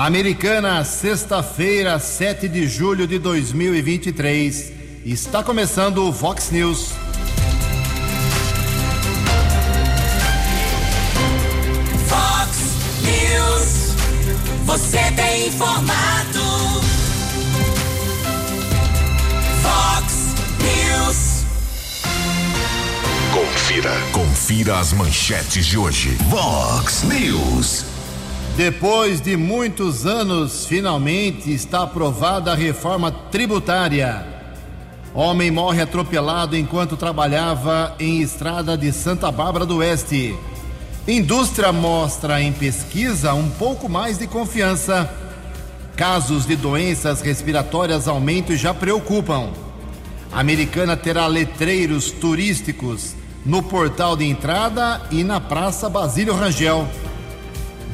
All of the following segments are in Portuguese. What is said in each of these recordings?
Americana, sexta-feira, 7 de julho de 2023. Está começando o Vox News. Vox News. Você tem informado. Vox News. Confira. Confira as manchetes de hoje. Vox News. Depois de muitos anos, finalmente está aprovada a reforma tributária. Homem morre atropelado enquanto trabalhava em estrada de Santa Bárbara do Oeste. Indústria mostra em pesquisa um pouco mais de confiança. Casos de doenças respiratórias aumentam e já preocupam. A americana terá letreiros turísticos no portal de entrada e na Praça Basílio Rangel.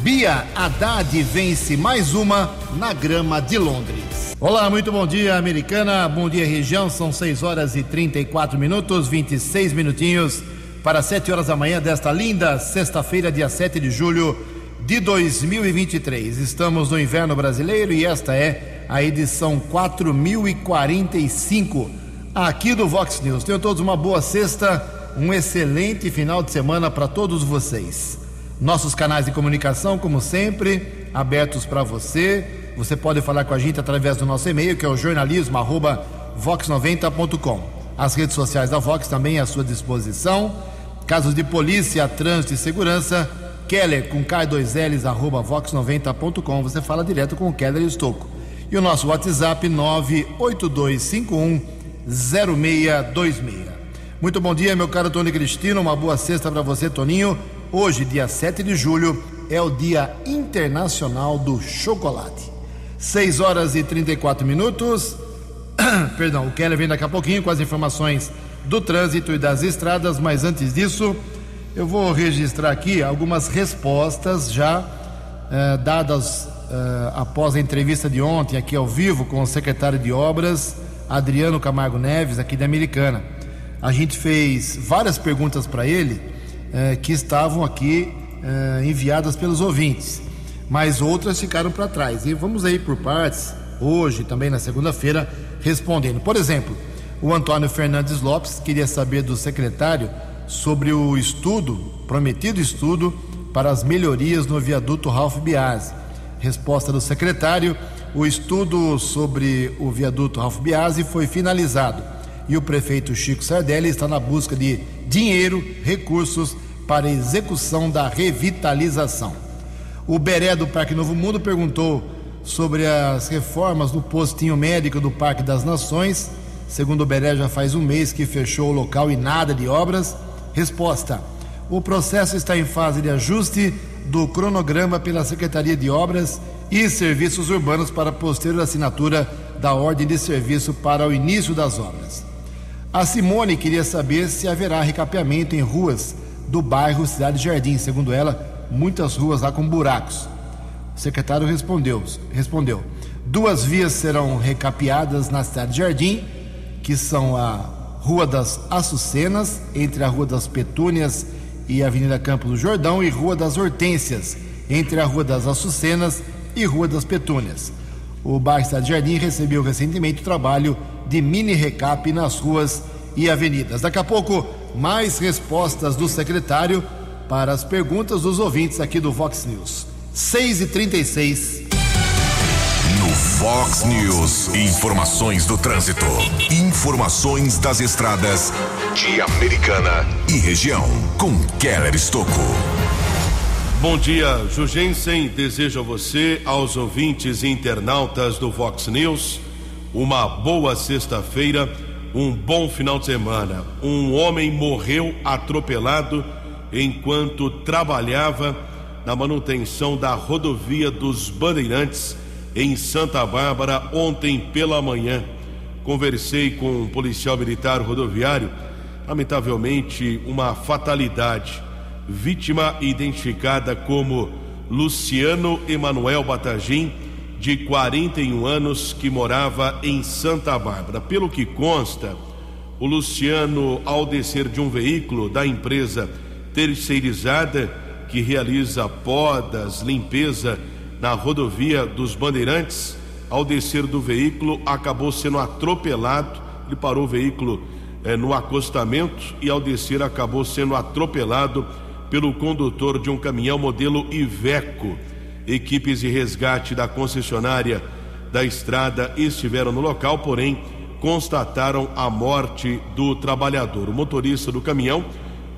Bia Haddad vence mais uma na grama de Londres. Olá, muito bom dia, americana. Bom dia, região. São 6 horas e 34 minutos, 26 minutinhos para 7 horas da manhã desta linda sexta-feira, dia 7 de julho de 2023. Estamos no inverno brasileiro e esta é a edição 4045 aqui do Vox News. Tenham todos uma boa sexta, um excelente final de semana para todos vocês. Nossos canais de comunicação, como sempre, abertos para você. Você pode falar com a gente através do nosso e-mail, que é o jornalismo@vox90.com. As redes sociais da Vox também à sua disposição. Casos de polícia, trânsito e segurança, Keller com K2Ls, arroba vox90.com. Você fala direto com o Keller Estocco. E o nosso WhatsApp 982510626. Muito bom dia, meu caro Tony Cristino. Uma boa sexta para você, Toninho. Hoje, dia 7 de julho, é o Dia Internacional do Chocolate. 6 horas e 34 minutos. Perdão, o Keller vem daqui a pouquinho com as informações do trânsito e das estradas, mas antes disso, eu vou registrar aqui algumas respostas já eh, dadas eh, após a entrevista de ontem aqui ao vivo com o secretário de Obras, Adriano Camargo Neves, aqui da Americana. A gente fez várias perguntas para ele eh, que estavam aqui enviadas pelos ouvintes, mas outras ficaram para trás. E vamos aí por partes, hoje, também na segunda-feira, respondendo. Por exemplo, o Antônio Fernandes Lopes queria saber do secretário sobre o estudo, prometido estudo, para as melhorias no viaduto Ralph Biase. Resposta do secretário: o estudo sobre o viaduto Ralph Biase foi finalizado e o prefeito Chico Sardelli está na busca de dinheiro, recursos para execução da revitalização. O Beré do Parque Novo Mundo perguntou sobre as reformas no postinho médico do Parque das Nações. Segundo o Beré, já faz um mês que fechou o local e nada de obras. Resposta: o processo está em fase de ajuste do cronograma pela Secretaria de Obras e Serviços Urbanos para posterior assinatura da ordem de serviço para o início das obras. A Simone queria saber se haverá recapeamento em ruas do bairro Cidade Jardim. Segundo ela, muitas ruas lá com buracos. O secretário respondeu, respondeu: duas vias serão recapeadas na Cidade Jardim, que são a Rua das Açucenas, entre a Rua das Petúnias e a Avenida Campos do Jordão, e Rua das Hortênsias, entre a Rua das Açucenas e Rua das Petúnias. O bairro Cidade Jardim recebeu recentemente o trabalho de mini recap nas ruas e avenidas. Daqui a pouco, mais respostas do secretário para as perguntas dos ouvintes aqui do Vox News. 6 e 36 No Fox News, informações do trânsito, informações das estradas de Americana e região, com Keller Estocco. Bom dia, Jugensen. Desejo a você, aos ouvintes e internautas do Vox News, uma boa sexta-feira, um bom final de semana. Um homem morreu atropelado enquanto trabalhava na manutenção da rodovia dos Bandeirantes em Santa Bárbara ontem pela manhã. Conversei com um policial militar rodoviário, lamentavelmente uma fatalidade. Vítima identificada como Luciano Emanuel Batagim, de 41 anos, que morava em Santa Bárbara. Pelo que consta, o Luciano, ao descer de um veículo da empresa terceirizada que realiza podas, limpeza na rodovia dos Bandeirantes. Ao descer do veículo, acabou sendo atropelado. Ele parou o veículo eh, no acostamento e, ao descer, acabou sendo atropelado pelo condutor de um caminhão modelo Iveco. Equipes de resgate da concessionária da estrada estiveram no local, porém constataram a morte do trabalhador. O motorista do caminhão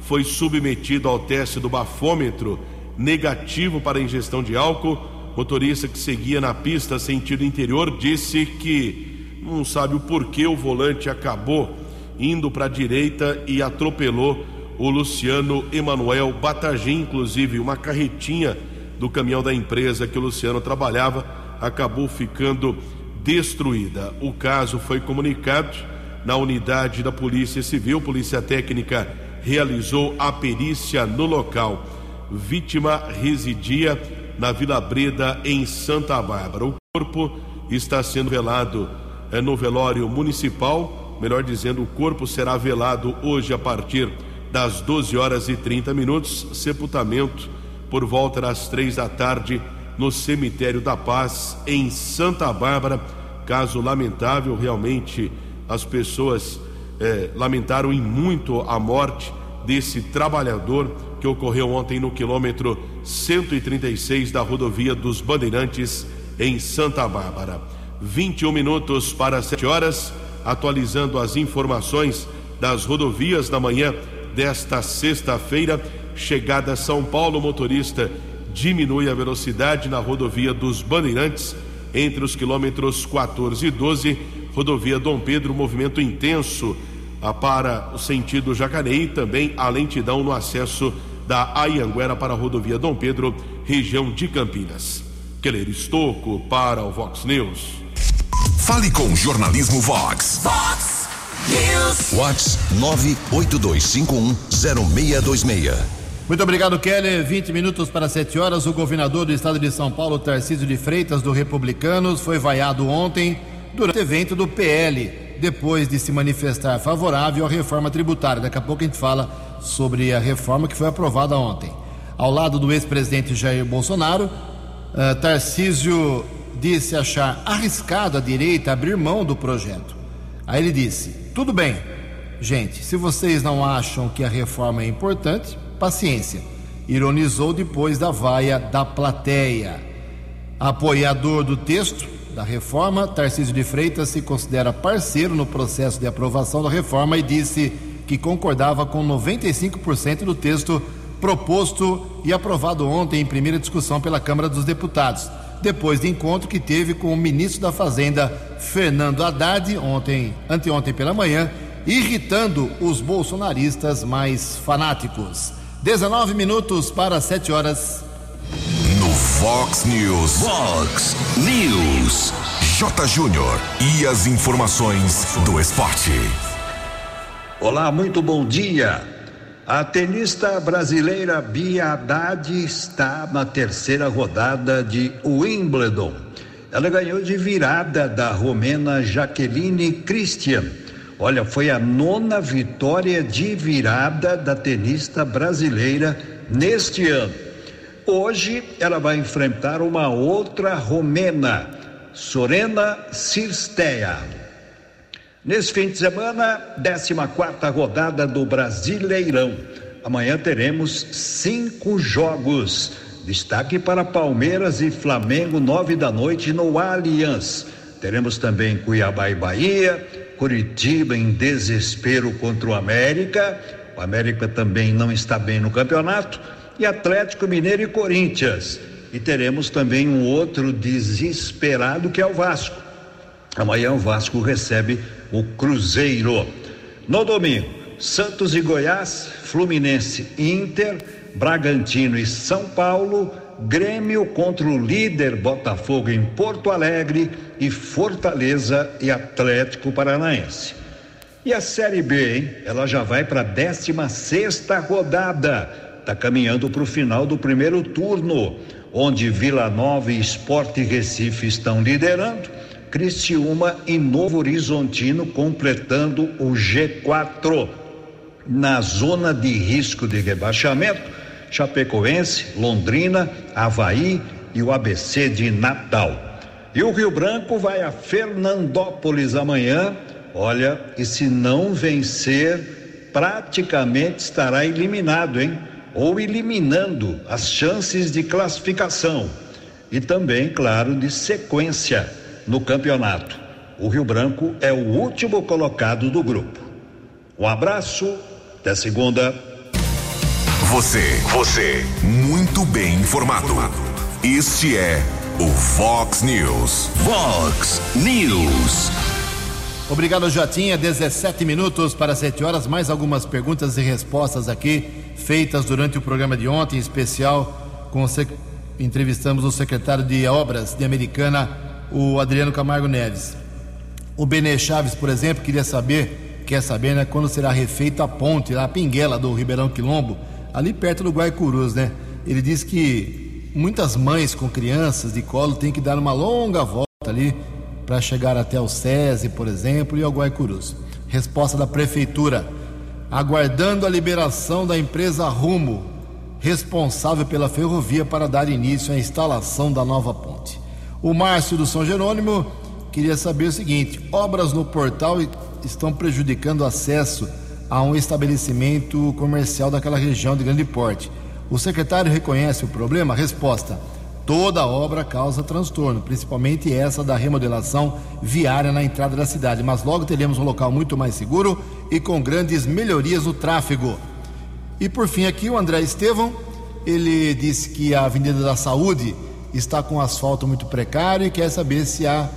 foi submetido ao teste do bafômetro negativo para ingestão de álcool. Motorista que seguia na pista sentido interior disse que não sabe o porquê o volante acabou indo para a direita e atropelou o Luciano Emanuel Batagim, inclusive uma carretinha do caminhão da empresa que o Luciano trabalhava acabou ficando destruída. O caso foi comunicado na unidade da Polícia Civil. Polícia Técnica realizou a perícia no local. Vítima residia na Vila Breda, em Santa Bárbara. O corpo está sendo velado é, no velório municipal. Melhor dizendo, o corpo será velado hoje a partir das 12 horas e 30 minutos. Sepultamento por volta das três da tarde no cemitério da Paz, em Santa Bárbara. Caso lamentável, realmente as pessoas eh, lamentaram em muito a morte desse trabalhador que ocorreu ontem no quilômetro 136 da rodovia dos Bandeirantes, em Santa Bárbara. 21 minutos para 7 horas, atualizando as informações das rodovias da manhã desta sexta-feira. Chegada a São Paulo, motorista diminui a velocidade na rodovia dos Bandeirantes entre os quilômetros 14 e 12, rodovia Dom Pedro, movimento intenso para o sentido Jacareí, também a lentidão no acesso da Ayanguera para a rodovia Dom Pedro, região de Campinas. Keller Estocco para o Vox News. Fale com o Jornalismo Vox. Vox News. Vox 982510626. Muito obrigado, Keller. 20 minutos para 7 horas. O governador do estado de São Paulo, Tarcísio de Freitas, do Republicanos, foi vaiado ontem durante o evento do PL, depois de se manifestar favorável à reforma tributária. Daqui a pouco a gente fala sobre a reforma que foi aprovada ontem. Ao lado do ex-presidente Jair Bolsonaro, uh, Tarcísio disse achar arriscado a direita abrir mão do projeto. Aí ele disse: tudo bem, gente, se vocês não acham que a reforma é importante paciência, ironizou depois da vaia da plateia. Apoiador do texto da reforma, Tarcísio de Freitas se considera parceiro no processo de aprovação da reforma e disse que concordava com 95% do texto proposto e aprovado ontem em primeira discussão pela Câmara dos Deputados, depois de encontro que teve com o ministro da Fazenda, Fernando Haddad, ontem, anteontem pela manhã, irritando os bolsonaristas mais fanáticos. 19 minutos para 7 horas. No Fox News. Vox News. J. Júnior. E as informações do esporte. Olá, muito bom dia. A tenista brasileira Bia Haddad está na terceira rodada de Wimbledon. Ela ganhou de virada da romena Jaqueline Christian Olha, foi a nona vitória de virada da tenista brasileira neste ano. Hoje ela vai enfrentar uma outra romena, Sorena Cirstea. Nesse fim de semana, 14 quarta rodada do Brasileirão. Amanhã teremos cinco jogos. Destaque para Palmeiras e Flamengo, nove da noite no Allianz. Teremos também Cuiabá e Bahia, Curitiba em desespero contra o América. O América também não está bem no campeonato. E Atlético Mineiro e Corinthians. E teremos também um outro desesperado que é o Vasco. Amanhã o Vasco recebe o Cruzeiro. No domingo, Santos e Goiás, Fluminense Inter, Bragantino e São Paulo Grêmio contra o líder Botafogo em Porto Alegre e Fortaleza e Atlético Paranaense. E a Série B, hein? Ela já vai para a 16 sexta rodada. Está caminhando para o final do primeiro turno, onde Vila Nova e Esporte Recife estão liderando. Criciúma e Novo Horizontino completando o G4. Na zona de risco de rebaixamento, Chapecoense, Londrina, Havaí, e o ABC de Natal. E o Rio Branco vai a Fernandópolis amanhã. Olha, e se não vencer, praticamente estará eliminado, hein? Ou eliminando as chances de classificação e também, claro, de sequência no campeonato. O Rio Branco é o último colocado do grupo. Um abraço, até segunda. Você, você, muito bem informado. Este é o Fox News. Fox News. Obrigado, Jotinha. 17 minutos para 7 horas. Mais algumas perguntas e respostas aqui, feitas durante o programa de ontem, em especial com o sec... entrevistamos o secretário de Obras de Americana, o Adriano Camargo Neves. O Benê Chaves, por exemplo, queria saber, quer saber, né, quando será refeita a ponte, a pinguela do Ribeirão Quilombo, ali perto do Guaicurus, né? Ele disse que muitas mães com crianças de colo têm que dar uma longa volta ali para chegar até o SESI, por exemplo, e ao Guaicurus. Resposta da prefeitura: aguardando a liberação da empresa Rumo, responsável pela ferrovia para dar início à instalação da nova ponte. O Márcio do São Jerônimo queria saber o seguinte: obras no portal estão prejudicando o acesso a um estabelecimento comercial daquela região de grande porte. O secretário reconhece o problema? Resposta: toda obra causa transtorno, principalmente essa da remodelação viária na entrada da cidade, mas logo teremos um local muito mais seguro e com grandes melhorias no tráfego. E por fim aqui o André Estevão, ele disse que a Avenida da Saúde está com asfalto muito precário e quer saber se a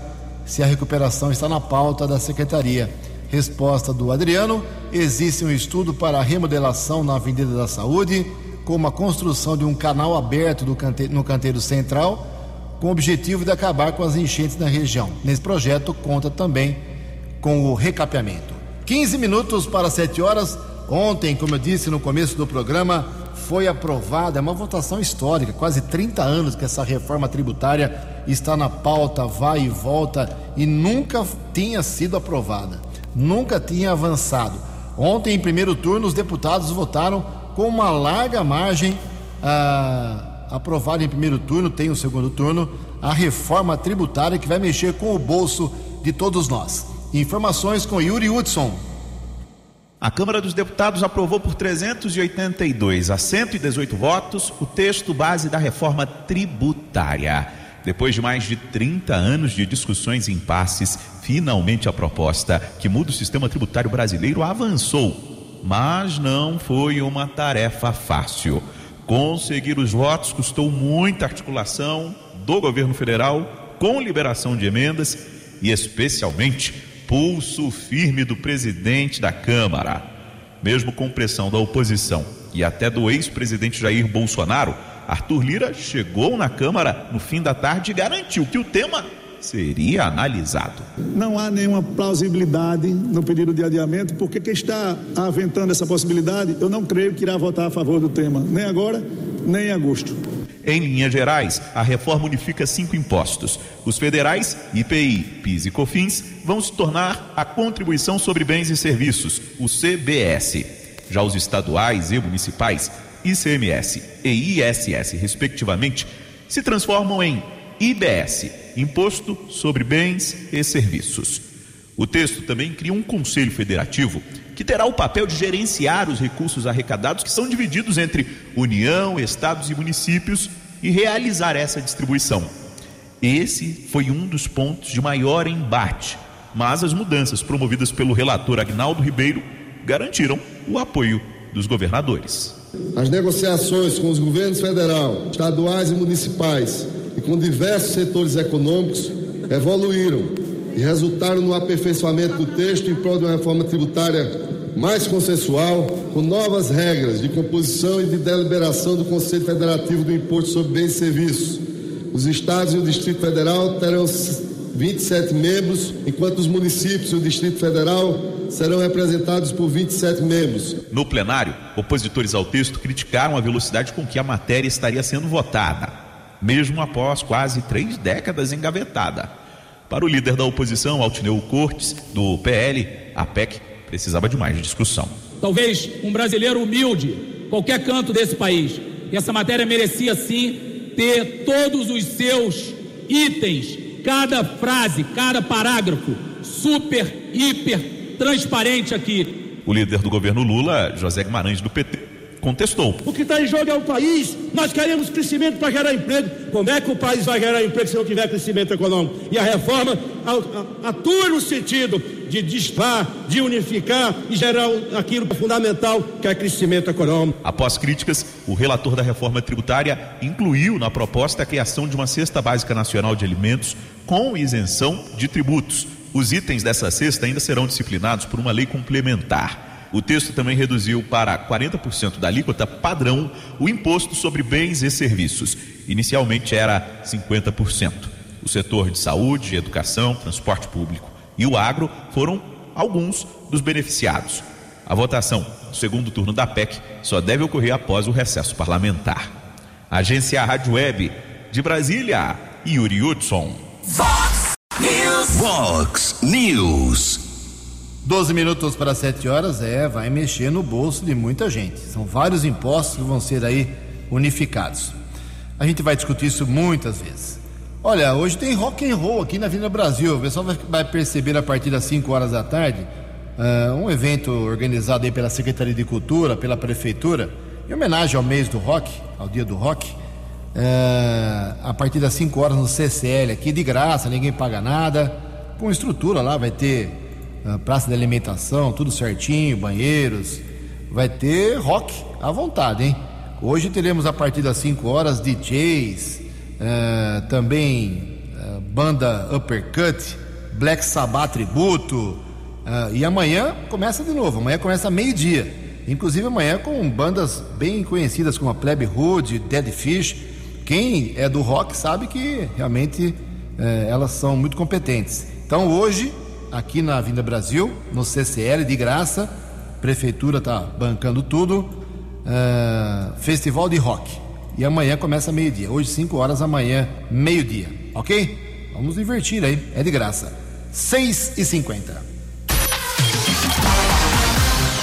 se a recuperação está na pauta da secretaria. Resposta do Adriano: existe um estudo para remodelação na Avenida da Saúde, como a construção de um canal aberto no canteiro central, com o objetivo de acabar com as enchentes na região. Nesse projeto conta também com o recapeamento. 15 minutos para 7 horas. Ontem, como eu disse no começo do programa, foi aprovada, é uma votação histórica, quase 30 anos que essa reforma tributária está na pauta, vai e volta e nunca tinha sido aprovada, nunca tinha avançado. Ontem, em primeiro turno, os deputados votaram com uma larga margem a aprovar em primeiro turno, tem o segundo turno, a reforma tributária que vai mexer com o bolso de todos nós. Informações com Yuri Hudson. A Câmara dos Deputados aprovou por 382 a 118 votos o texto base da reforma tributária. Depois de mais de 30 anos de discussões e impasses, finalmente a proposta que muda o sistema tributário brasileiro avançou. Mas não foi uma tarefa fácil. Conseguir os votos custou muita articulação do governo federal com liberação de emendas e, especialmente, pulso firme do presidente da Câmara. Mesmo com pressão da oposição e até do ex-presidente Jair Bolsonaro, Arthur Lira chegou na Câmara no fim da tarde e garantiu que o tema seria analisado. Não há nenhuma plausibilidade no pedido de adiamento, porque quem está aventando essa possibilidade, eu não creio que irá votar a favor do tema, nem agora, nem em agosto. Em linhas gerais, a reforma unifica cinco impostos. Os federais, IPI, PIS e COFINS, vão se tornar a Contribuição sobre Bens e Serviços, o CBS. Já os estaduais e municipais, ICMS e ISS, respectivamente, se transformam em IBS, Imposto sobre Bens e Serviços. O texto também cria um Conselho Federativo que terá o papel de gerenciar os recursos arrecadados que são divididos entre União, estados e municípios e realizar essa distribuição. Esse foi um dos pontos de maior embate, mas as mudanças promovidas pelo relator Agnaldo Ribeiro garantiram o apoio dos governadores. As negociações com os governos federal, estaduais e municipais e com diversos setores econômicos evoluíram e resultaram no aperfeiçoamento do texto em prol de uma reforma tributária mais consensual, com novas regras de composição e de deliberação do Conselho Federativo do Imposto sobre Bens e Serviços. Os estados e o Distrito Federal terão 27 membros, enquanto os municípios e o Distrito Federal serão representados por 27 membros. No plenário, opositores ao texto criticaram a velocidade com que a matéria estaria sendo votada, mesmo após quase três décadas engavetada. Para o líder da oposição, Altineu Cortes, do PL, a PEC precisava de mais discussão. Talvez um brasileiro humilde, qualquer canto desse país, e essa matéria merecia sim ter todos os seus itens, cada frase, cada parágrafo, super, hiper transparente aqui. O líder do governo Lula, José Guimarães do PT, contestou. O que está em jogo é o país. Nós queremos crescimento para gerar emprego. Como é que o país vai gerar emprego se não tiver crescimento econômico? E a reforma atua no sentido de dispar, de unificar e gerar aquilo fundamental, que é crescimento econômico. Após críticas, o relator da reforma tributária incluiu na proposta a criação de uma cesta básica nacional de alimentos com isenção de tributos. Os itens dessa cesta ainda serão disciplinados por uma lei complementar. O texto também reduziu para 40% da alíquota padrão o imposto sobre bens e serviços. Inicialmente era 50%. O setor de saúde, educação, transporte público e o agro foram alguns dos beneficiados. A votação do segundo turno da PEC só deve ocorrer após o recesso parlamentar. Agência Rádio Web de Brasília, Yuri Hudson. News. Vox News. 12 minutos para 7 horas, é, vai mexer no bolso de muita gente. São vários impostos que vão ser aí unificados. A gente vai discutir isso muitas vezes. Olha, hoje tem rock and roll aqui na Avenida Brasil. O pessoal vai perceber a partir das 5 horas da tarde uh, um evento organizado aí pela Secretaria de Cultura, pela Prefeitura, em homenagem ao mês do rock, ao dia do rock. Uh, a partir das 5 horas no CCL aqui, de graça, ninguém paga nada. Com estrutura lá, vai ter praça de alimentação, tudo certinho, banheiros. Vai ter rock à vontade, hein? Hoje teremos a partir das 5 horas DJs, uh, também uh, banda Uppercut, Black Sabbath Tributo. Uh, e amanhã começa de novo, amanhã começa meio-dia. Inclusive amanhã com bandas bem conhecidas como a Plebe Hood, Dead Fish. Quem é do rock sabe que realmente elas são muito competentes. Então hoje aqui na Vinda Brasil, no CCL, de graça. Prefeitura está bancando tudo. Uh, festival de rock. E amanhã começa meio-dia. Hoje, 5 horas, amanhã, meio-dia. Ok? Vamos divertir aí. É de graça. 6 e 50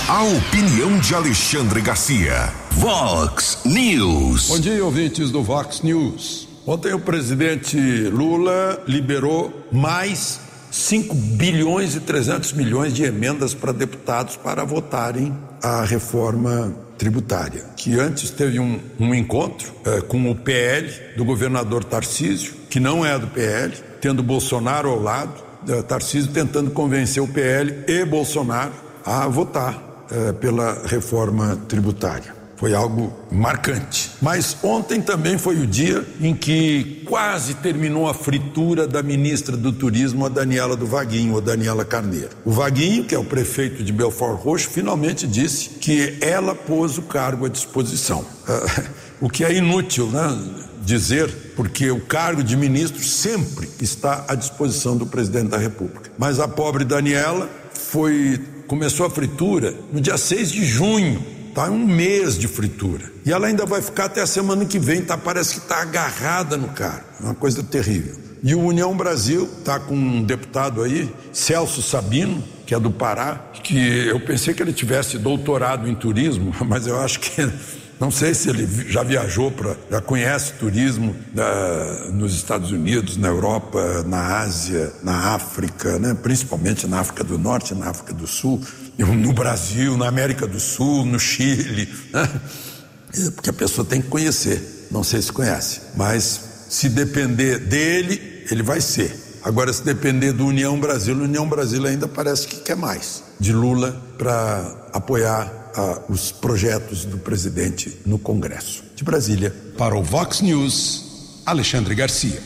A opinião de Alexandre Garcia. Vox News. Bom dia, ouvintes do Vox News. Ontem o presidente Lula liberou mais 5 bilhões e 300 milhões de emendas para deputados para votarem a reforma tributária, que antes teve um, um encontro é, com o PL do governador Tarcísio, que não é do PL, tendo Bolsonaro ao lado, é, Tarcísio tentando convencer o PL e Bolsonaro a votar é, pela reforma tributária. Foi algo marcante. Mas ontem também foi o dia em que quase terminou a fritura da ministra do Turismo, a Daniela do Vaguinho, a Daniela Carneiro. O Vaguinho, que é o prefeito de Belfort Roxo, finalmente disse que ela pôs o cargo à disposição. o que é inútil, né? dizer, porque o cargo de ministro sempre está à disposição do presidente da República. Mas a pobre Daniela foi começou a fritura no dia 6 de junho Tá um mês de fritura. E ela ainda vai ficar até a semana que vem, tá? Parece que está agarrada no carro. É uma coisa terrível. E o União Brasil está com um deputado aí, Celso Sabino, que é do Pará, que eu pensei que ele tivesse doutorado em turismo, mas eu acho que não sei se ele já viajou para, já conhece turismo uh, nos Estados Unidos, na Europa, na Ásia, na África, né? principalmente na África do Norte, na África do Sul no Brasil, na América do Sul, no Chile, né? É, porque a pessoa tem que conhecer. Não sei se conhece, mas se depender dele, ele vai ser. Agora, se depender do União Brasil, o União Brasil ainda parece que quer mais de Lula para apoiar ah, os projetos do presidente no Congresso. De Brasília. Para o Vox News, Alexandre Garcia.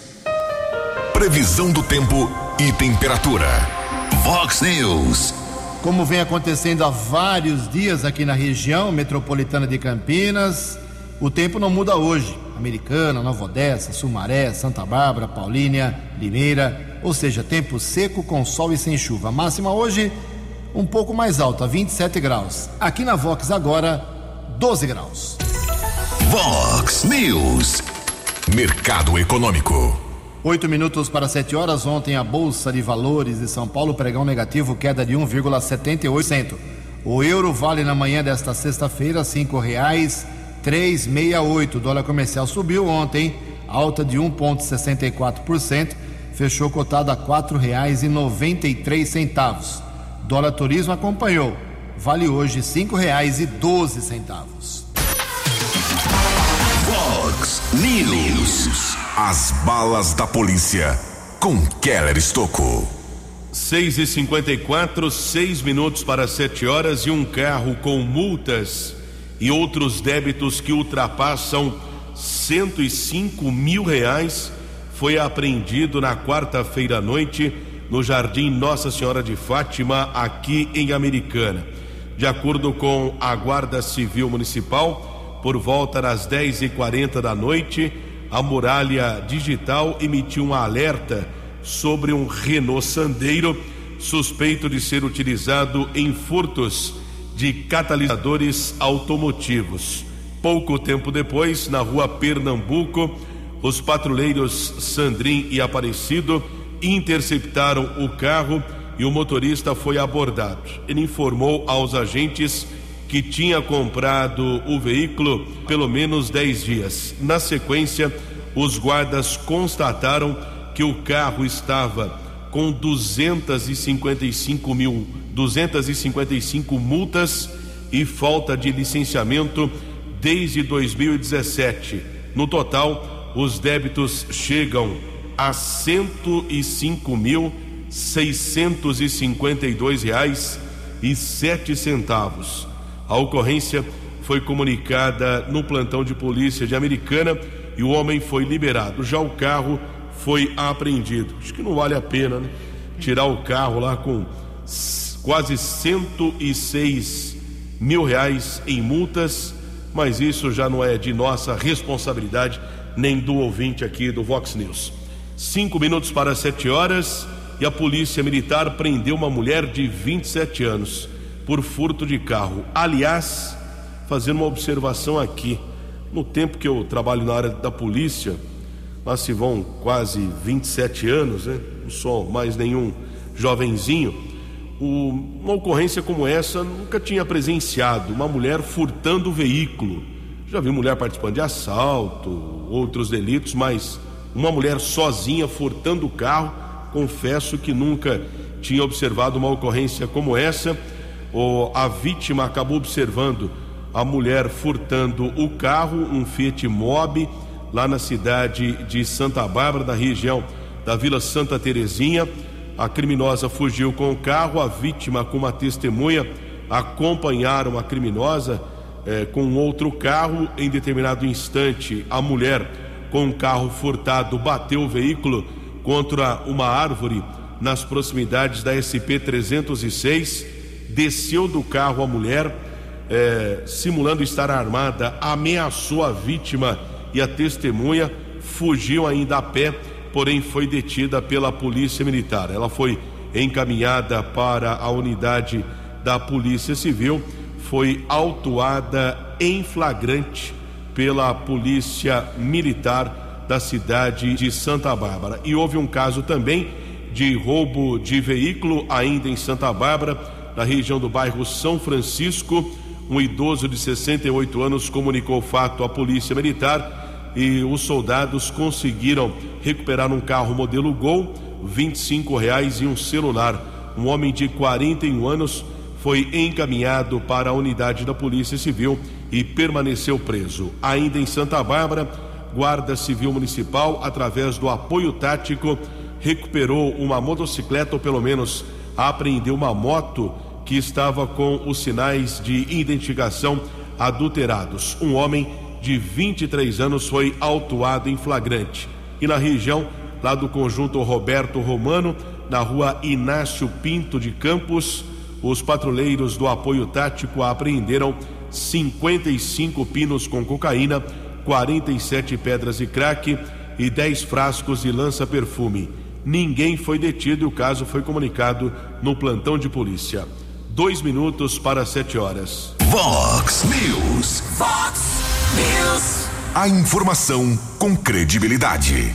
Previsão do tempo e temperatura. Vox News. Como vem acontecendo há vários dias aqui na região metropolitana de Campinas, o tempo não muda hoje. Americana, Nova Odessa, Sumaré, Santa Bárbara, Paulínia, Limeira, ou seja, tempo seco com sol e sem chuva. A máxima hoje um pouco mais alta, 27 graus. Aqui na Vox agora, 12 graus. Vox News. Mercado Econômico. Oito minutos para sete horas. Ontem a Bolsa de Valores de São Paulo pregão negativo, queda de 1,78. O euro vale na manhã desta sexta-feira cinco reais três meia oito. O dólar comercial subiu ontem alta de 1,64%, fechou cotado a R$ 4,93. Dólar turismo acompanhou, vale hoje R$ 5,12. Fox News. As balas da polícia com Keller Estocou. 6 e 54 seis minutos para 7 horas e um carro com multas e outros débitos que ultrapassam 105 mil reais foi apreendido na quarta-feira à noite no Jardim Nossa Senhora de Fátima, aqui em Americana. De acordo com a Guarda Civil Municipal, por volta das 10 e 40 da noite, a Muralha Digital emitiu um alerta sobre um Renault Sandeiro suspeito de ser utilizado em furtos de catalisadores automotivos. Pouco tempo depois, na rua Pernambuco, os patrulheiros Sandrin e Aparecido interceptaram o carro e o motorista foi abordado. Ele informou aos agentes que tinha comprado o veículo pelo menos 10 dias. Na sequência, os guardas constataram que o carro estava com 255 mil, 255 multas e falta de licenciamento desde 2017. No total, os débitos chegam a 105 mil 652 reais sete centavos. A ocorrência foi comunicada no plantão de polícia de Americana e o homem foi liberado. Já o carro foi apreendido. Acho que não vale a pena, né? Tirar o carro lá com quase 106 mil reais em multas, mas isso já não é de nossa responsabilidade, nem do ouvinte aqui do Vox News. Cinco minutos para sete horas e a polícia militar prendeu uma mulher de 27 anos por furto de carro. Aliás, fazendo uma observação aqui, no tempo que eu trabalho na área da polícia, lá se vão quase 27 anos, né? Não sou mais nenhum jovenzinho. O, uma ocorrência como essa nunca tinha presenciado uma mulher furtando o veículo. Já vi mulher participando de assalto, outros delitos, mas uma mulher sozinha furtando o carro, confesso que nunca tinha observado uma ocorrência como essa. O, a vítima acabou observando a mulher furtando o carro, um Fiat Mobi lá na cidade de Santa Bárbara, da região da Vila Santa Terezinha. A criminosa fugiu com o carro, a vítima, com uma testemunha, acompanharam a criminosa eh, com outro carro. Em determinado instante, a mulher, com o carro furtado, bateu o veículo contra uma árvore nas proximidades da SP 306. Desceu do carro a mulher, eh, simulando estar armada, ameaçou a vítima e a testemunha fugiu ainda a pé, porém foi detida pela Polícia Militar. Ela foi encaminhada para a unidade da Polícia Civil, foi autuada em flagrante pela Polícia Militar da cidade de Santa Bárbara. E houve um caso também de roubo de veículo ainda em Santa Bárbara, na região do bairro São Francisco. Um idoso de 68 anos comunicou o fato à Polícia Militar e os soldados conseguiram recuperar um carro modelo Gol, 25 reais e um celular. Um homem de 41 anos foi encaminhado para a unidade da Polícia Civil e permaneceu preso. Ainda em Santa Bárbara, Guarda Civil Municipal, através do apoio tático, recuperou uma motocicleta, ou pelo menos apreendeu uma moto que estava com os sinais de identificação adulterados. Um homem de 23 anos foi autuado em flagrante. E na região, lá do conjunto Roberto Romano, na rua Inácio Pinto de Campos, os patrulheiros do apoio tático apreenderam 55 pinos com cocaína, 47 pedras de crack e 10 frascos de lança-perfume. Ninguém foi detido e o caso foi comunicado no plantão de polícia. Dois minutos para sete horas. Vox News. Vox News. A informação com credibilidade.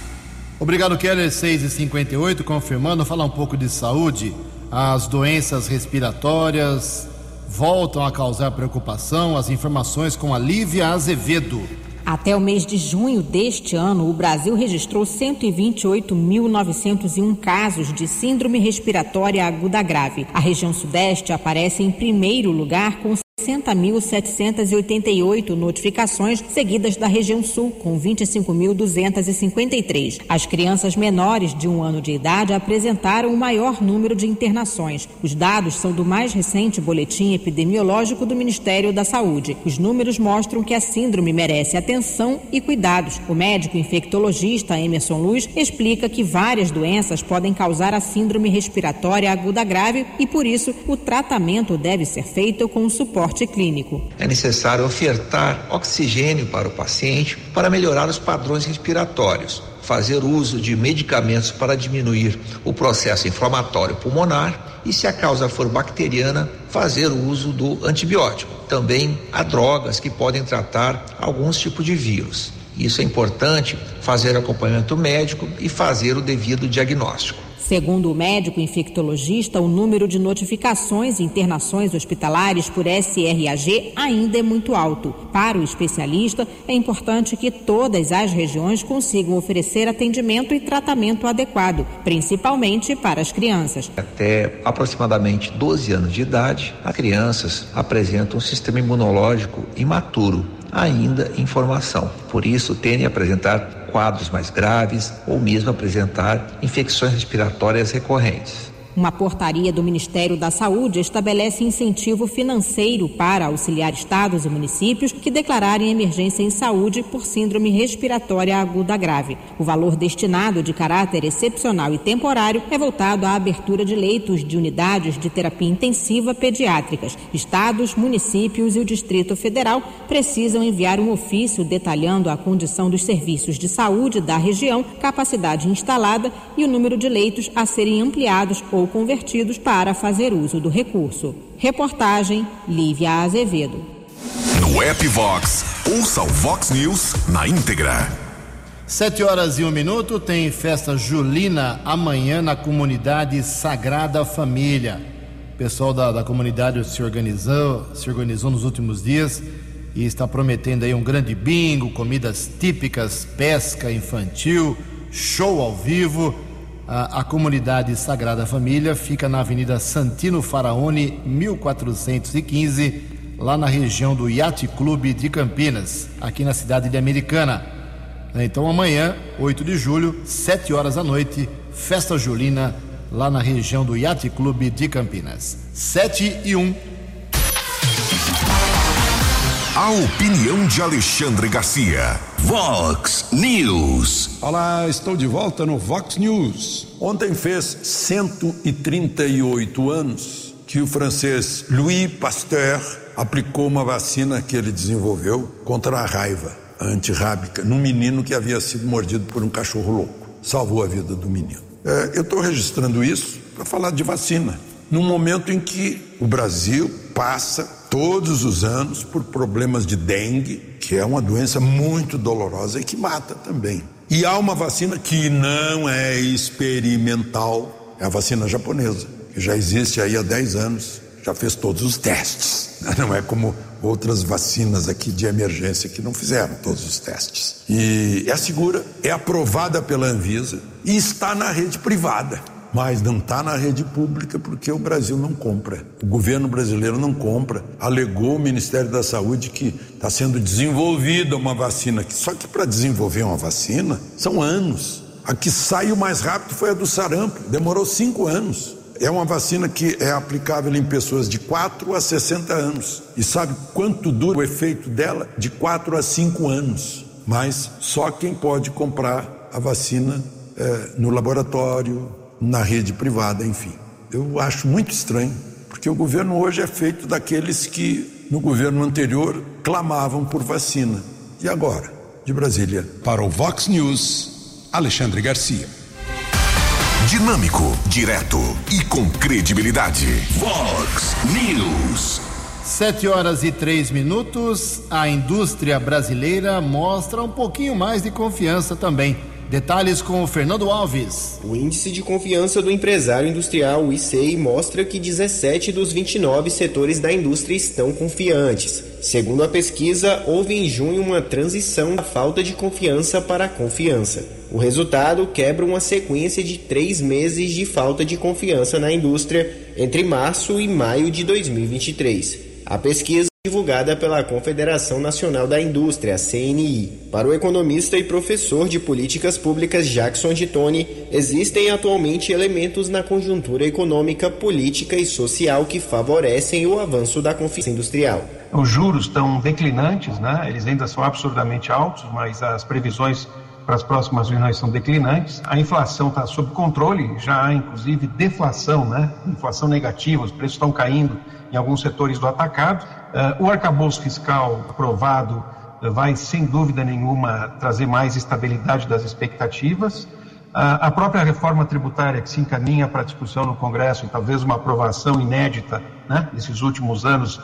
Obrigado, Keller. 6 e 58 confirmando, falar um pouco de saúde. As doenças respiratórias voltam a causar preocupação. As informações com a Lívia Azevedo. Até o mês de junho deste ano, o Brasil registrou 128.901 casos de síndrome respiratória aguda grave. A região Sudeste aparece em primeiro lugar com 60.788 notificações, seguidas da região sul, com 25.253. As crianças menores de um ano de idade apresentaram o maior número de internações. Os dados são do mais recente boletim epidemiológico do Ministério da Saúde. Os números mostram que a síndrome merece atenção e cuidados. O médico infectologista Emerson Luz explica que várias doenças podem causar a síndrome respiratória aguda grave e, por isso, o tratamento deve ser feito com suporte clínico. É necessário ofertar oxigênio para o paciente para melhorar os padrões respiratórios, fazer uso de medicamentos para diminuir o processo inflamatório pulmonar e, se a causa for bacteriana, fazer uso do antibiótico. Também há drogas que podem tratar alguns tipos de vírus. Isso é importante fazer acompanhamento médico e fazer o devido diagnóstico. Segundo o médico infectologista, o número de notificações e internações hospitalares por SRAG ainda é muito alto. Para o especialista, é importante que todas as regiões consigam oferecer atendimento e tratamento adequado, principalmente para as crianças. Até aproximadamente 12 anos de idade, as crianças apresentam um sistema imunológico imaturo ainda em formação. Por isso, tendem a apresentar quadros mais graves ou mesmo apresentar infecções respiratórias recorrentes. Uma portaria do Ministério da Saúde estabelece incentivo financeiro para auxiliar estados e municípios que declararem emergência em saúde por síndrome respiratória aguda grave. O valor destinado de caráter excepcional e temporário é voltado à abertura de leitos de unidades de terapia intensiva pediátricas. Estados, municípios e o Distrito Federal precisam enviar um ofício detalhando a condição dos serviços de saúde da região, capacidade instalada e o número de leitos a serem ampliados ou convertidos para fazer uso do recurso. Reportagem Lívia Azevedo. No app Vox, ouça o Vox News na íntegra. Sete horas e um minuto tem festa julina amanhã na comunidade Sagrada Família. O pessoal da, da comunidade se organizou, se organizou nos últimos dias e está prometendo aí um grande bingo, comidas típicas, pesca infantil, show ao vivo a, comunidade Sagrada Família fica na Avenida Santino Faraone, 1415, lá na região do Yacht Clube de Campinas, aqui na cidade de Americana. Então amanhã, 8 de julho, 7 horas da noite, festa julina lá na região do Yacht Clube de Campinas. 7 e 1. A opinião de Alexandre Garcia. Vox News. Olá, estou de volta no Vox News. Ontem fez 138 anos que o francês Louis Pasteur aplicou uma vacina que ele desenvolveu contra a raiva antirrábica num menino que havia sido mordido por um cachorro louco. Salvou a vida do menino. É, eu estou registrando isso para falar de vacina, num momento em que o Brasil passa todos os anos por problemas de dengue, que é uma doença muito dolorosa e que mata também. E há uma vacina que não é experimental, é a vacina japonesa, que já existe aí há 10 anos, já fez todos os testes. Não é como outras vacinas aqui de emergência que não fizeram todos os testes. E é segura, é aprovada pela Anvisa e está na rede privada mas não está na rede pública porque o Brasil não compra. O governo brasileiro não compra. Alegou o Ministério da Saúde que está sendo desenvolvida uma vacina. Só que para desenvolver uma vacina são anos. A que saiu mais rápido foi a do sarampo, demorou cinco anos. É uma vacina que é aplicável em pessoas de 4 a 60 anos. E sabe quanto dura o efeito dela? De 4 a 5 anos. Mas só quem pode comprar a vacina é, no laboratório, na rede privada, enfim. Eu acho muito estranho, porque o governo hoje é feito daqueles que no governo anterior clamavam por vacina. E agora? De Brasília. Para o Vox News, Alexandre Garcia. Dinâmico, direto e com credibilidade. Vox News. Sete horas e três minutos. A indústria brasileira mostra um pouquinho mais de confiança também Detalhes com o Fernando Alves. O índice de confiança do empresário industrial, o ICEI, mostra que 17 dos 29 setores da indústria estão confiantes. Segundo a pesquisa, houve em junho uma transição da falta de confiança para a confiança. O resultado quebra uma sequência de três meses de falta de confiança na indústria entre março e maio de 2023. A pesquisa divulgada pela Confederação Nacional da Indústria, CNI. Para o economista e professor de políticas públicas Jackson de Tone, existem atualmente elementos na conjuntura econômica, política e social que favorecem o avanço da confiança industrial. Os juros estão declinantes, né? Eles ainda são absurdamente altos, mas as previsões para as próximas reuniões são declinantes. A inflação está sob controle, já há inclusive deflação, né? Inflação negativa, os preços estão caindo em alguns setores do atacado. Uh, o arcabouço fiscal aprovado uh, vai, sem dúvida nenhuma, trazer mais estabilidade das expectativas. A própria reforma tributária que se encaminha para discussão no Congresso, e talvez uma aprovação inédita né, nesses últimos anos,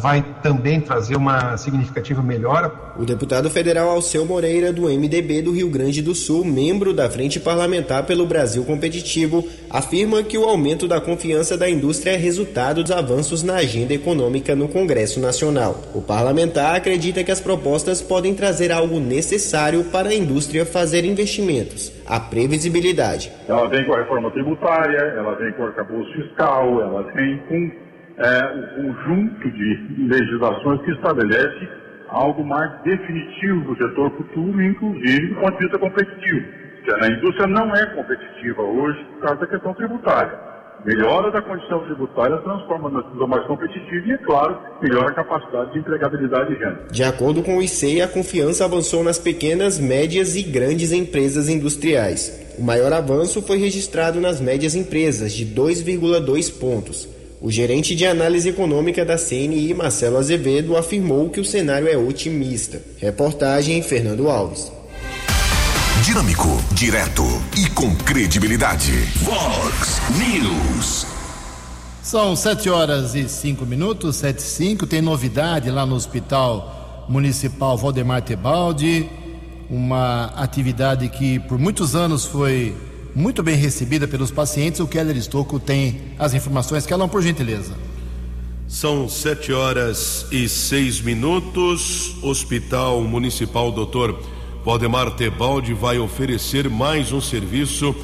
vai também trazer uma significativa melhora. O deputado federal Alceu Moreira, do MDB do Rio Grande do Sul, membro da Frente Parlamentar pelo Brasil Competitivo, afirma que o aumento da confiança da indústria é resultado dos avanços na agenda econômica no Congresso Nacional. O parlamentar acredita que as propostas podem trazer algo necessário para a indústria fazer investimentos: a previsibilidade. Ela vem com a reforma tributária, ela vem com o arcabouço fiscal, ela vem com é, o conjunto de legislações que estabelece algo mais definitivo do setor futuro, inclusive do ponto de vista competitivo. A indústria não é competitiva hoje por causa da questão tributária. Melhora da condição tributária transforma na indústria mais competitiva e, é claro, melhora a capacidade de empregabilidade de renda. De acordo com o ICEI, a confiança avançou nas pequenas, médias e grandes empresas industriais. O maior avanço foi registrado nas médias empresas, de 2,2 pontos. O gerente de análise econômica da CNI, Marcelo Azevedo, afirmou que o cenário é otimista. Reportagem Fernando Alves. Dinâmico, direto e com credibilidade. Vox News. São sete horas e cinco minutos, sete e cinco. Tem novidade lá no Hospital Municipal Valdemar Tebaldi. Uma atividade que por muitos anos foi muito bem recebida pelos pacientes. O Keller Estocco tem as informações. Keller, por gentileza. São sete horas e seis minutos. Hospital Municipal Doutor Valdemar Tebaldi vai oferecer mais um serviço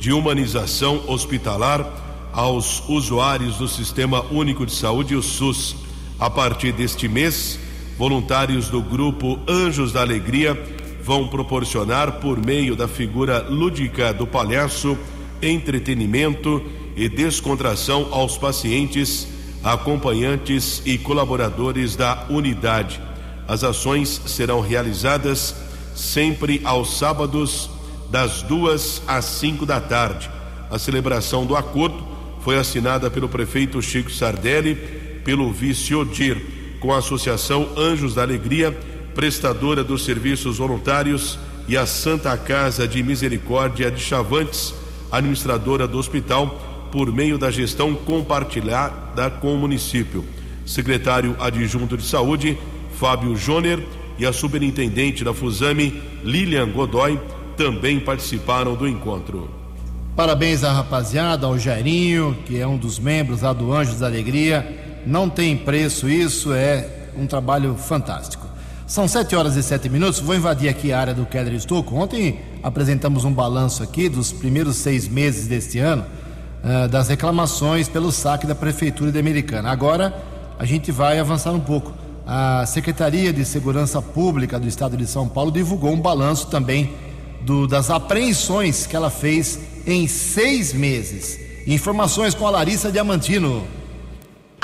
de humanização hospitalar aos usuários do Sistema Único de Saúde, o SUS. A partir deste mês, voluntários do grupo Anjos da Alegria vão proporcionar, por meio da figura lúdica do palhaço, entretenimento e descontração aos pacientes, acompanhantes e colaboradores da unidade. As ações serão realizadas sempre aos sábados, das duas às cinco da tarde. A celebração do acordo foi assinada pelo prefeito Chico Sardelli, pelo vice Odir, com a Associação Anjos da Alegria prestadora dos serviços voluntários, e a Santa Casa de Misericórdia de Chavantes, administradora do hospital, por meio da gestão compartilhada com o município. Secretário adjunto de saúde, Fábio Joner, e a superintendente da Fusame, Lilian Godoy, também participaram do encontro. Parabéns à rapaziada, ao Jairinho, que é um dos membros lá do Anjos da Alegria. Não tem preço isso, é um trabalho fantástico. São sete horas e sete minutos. Vou invadir aqui a área do Keller Estouco. Ontem apresentamos um balanço aqui dos primeiros seis meses deste ano uh, das reclamações pelo saque da Prefeitura de Americana. Agora a gente vai avançar um pouco. A Secretaria de Segurança Pública do Estado de São Paulo divulgou um balanço também do, das apreensões que ela fez em seis meses. Informações com a Larissa Diamantino.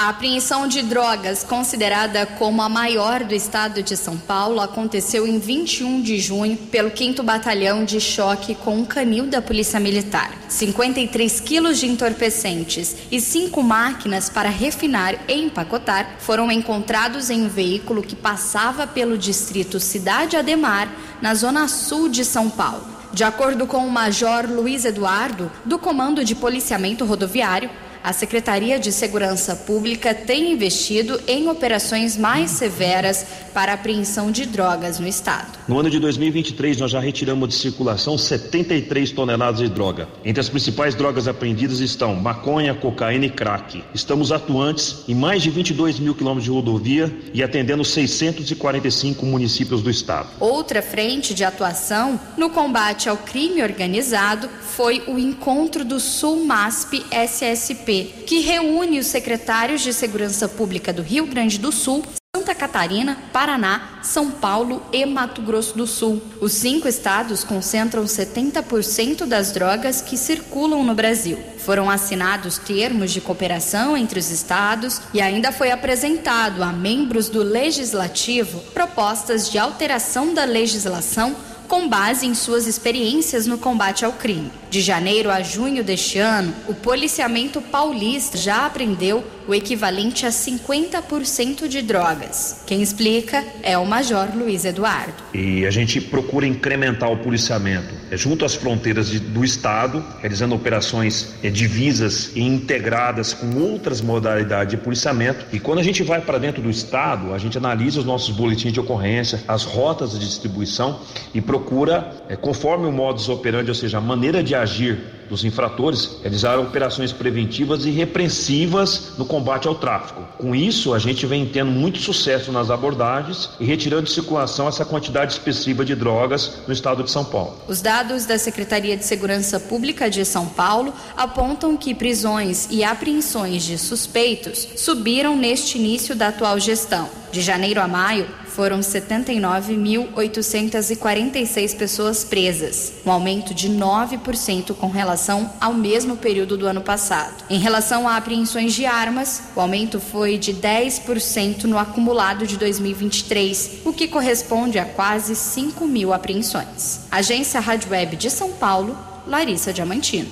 A apreensão de drogas, considerada como a maior do estado de São Paulo, aconteceu em 21 de junho pelo 5 Batalhão de Choque com um canil da Polícia Militar. 53 quilos de entorpecentes e cinco máquinas para refinar e empacotar foram encontrados em um veículo que passava pelo distrito Cidade Ademar, na zona sul de São Paulo. De acordo com o Major Luiz Eduardo, do Comando de Policiamento Rodoviário, a Secretaria de Segurança Pública tem investido em operações mais severas para apreensão de drogas no estado. No ano de 2023, nós já retiramos de circulação 73 toneladas de droga. Entre as principais drogas apreendidas estão maconha, cocaína e crack. Estamos atuantes em mais de 22 mil quilômetros de rodovia e atendendo 645 municípios do estado. Outra frente de atuação no combate ao crime organizado foi o Encontro do Sul MASP SSP, que reúne os secretários de Segurança Pública do Rio Grande do Sul, Santa Catarina, Paraná, São Paulo e Mato Grosso do Sul. Os cinco estados concentram 70% das drogas que circulam no Brasil. Foram assinados termos de cooperação entre os estados e ainda foi apresentado a membros do legislativo propostas de alteração da legislação com base em suas experiências no combate ao crime. De janeiro a junho deste ano, o policiamento paulista já apreendeu o equivalente a 50% de drogas. Quem explica é o Major Luiz Eduardo. E a gente procura incrementar o policiamento é, junto às fronteiras de, do Estado, realizando operações é, divisas e integradas com outras modalidades de policiamento. E quando a gente vai para dentro do Estado, a gente analisa os nossos boletins de ocorrência, as rotas de distribuição e procura, é, conforme o modus operandi, ou seja, a maneira de agir dos infratores, realizaram operações preventivas e repreensivas no combate ao tráfico. Com isso, a gente vem tendo muito sucesso nas abordagens e retirando de circulação essa quantidade expressiva de drogas no estado de São Paulo. Os dados da Secretaria de Segurança Pública de São Paulo apontam que prisões e apreensões de suspeitos subiram neste início da atual gestão. De janeiro a maio, foram 79.846 pessoas presas, um aumento de 9% com relação ao mesmo período do ano passado. Em relação a apreensões de armas, o aumento foi de 10% no acumulado de 2023, o que corresponde a quase 5 mil apreensões. Agência Rádio Web de São Paulo, Larissa Diamantino.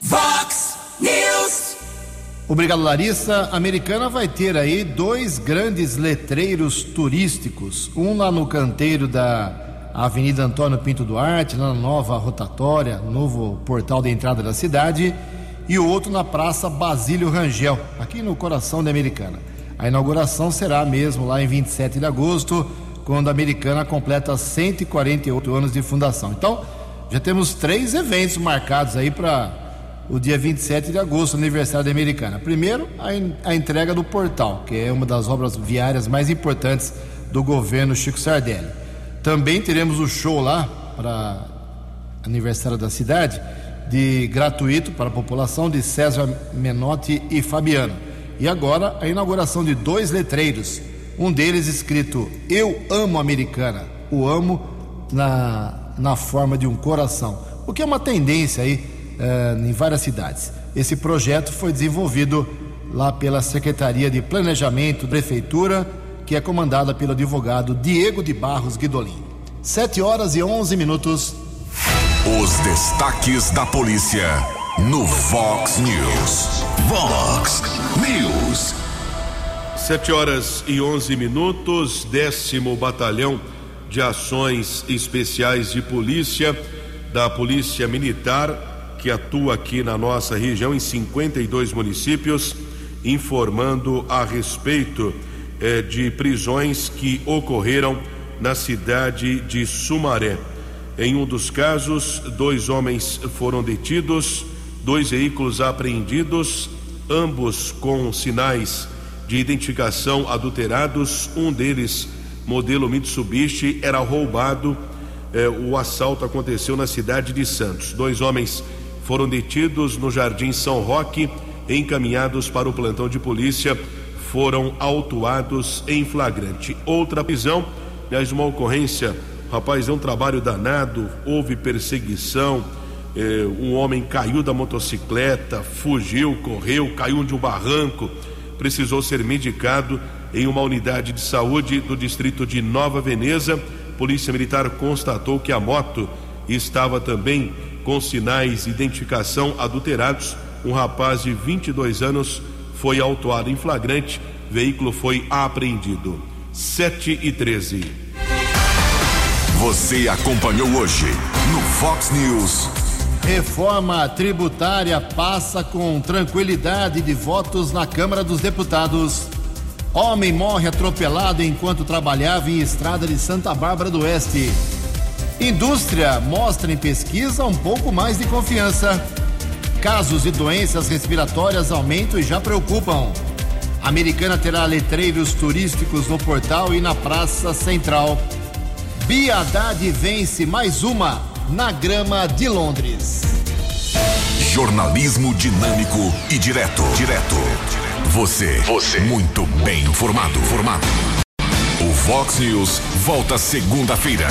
Vox News. Obrigado, Larissa. A Americana vai ter aí dois grandes letreiros turísticos. Um lá no canteiro da Avenida Antônio Pinto Duarte, na nova rotatória, novo portal de entrada da cidade, e o outro na Praça Basílio Rangel, aqui no coração da Americana. A inauguração será mesmo lá em 27 de agosto, quando a Americana completa 148 anos de fundação. Então, já temos três eventos marcados aí para o dia 27 de agosto, aniversário da Americana. Primeiro, a, a entrega do portal, que é uma das obras viárias mais importantes do governo Chico Sardelli. Também teremos o show lá para aniversário da cidade, de gratuito para a população de César Menotti e Fabiano. E agora a inauguração de dois letreiros, um deles escrito Eu amo Americana, o amo na, na forma de um coração, o que é uma tendência aí uh, em várias cidades. Esse projeto foi desenvolvido lá pela Secretaria de Planejamento da Prefeitura, que é comandada pelo advogado Diego de Barros Guidolin. 7 horas e 11 minutos. Os destaques da polícia no Vox News. Vox News. 7 horas e 11 minutos, décimo batalhão de ações especiais de polícia da Polícia Militar que atua aqui na nossa região em 52 municípios, informando a respeito eh, de prisões que ocorreram na cidade de Sumaré. Em um dos casos, dois homens foram detidos, dois veículos apreendidos, ambos com sinais de identificação adulterados. Um deles, modelo Mitsubishi, era roubado. Eh, o assalto aconteceu na cidade de Santos. Dois homens foram detidos no Jardim São Roque, encaminhados para o plantão de polícia, foram autuados em flagrante. Outra prisão, aliás, uma ocorrência, rapaz, é um trabalho danado, houve perseguição, eh, um homem caiu da motocicleta, fugiu, correu, caiu de um barranco, precisou ser medicado em uma unidade de saúde do distrito de Nova Veneza. Polícia Militar constatou que a moto estava também com sinais de identificação adulterados. Um rapaz de 22 anos foi autuado em flagrante. Veículo foi apreendido. 7 e 13. Você acompanhou hoje no Fox News. Reforma tributária passa com tranquilidade de votos na Câmara dos Deputados. Homem morre atropelado enquanto trabalhava em estrada de Santa Bárbara do Oeste. Indústria mostra em pesquisa um pouco mais de confiança. Casos de doenças respiratórias aumentam e já preocupam. A americana terá letreiros turísticos no portal e na Praça Central. Bia Haddad vence mais uma na grama de Londres. Jornalismo dinâmico e direto. Direto. Você. Você. Muito bem informado. Formado. O Vox News volta segunda-feira.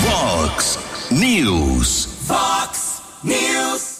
Fox News. Fox News.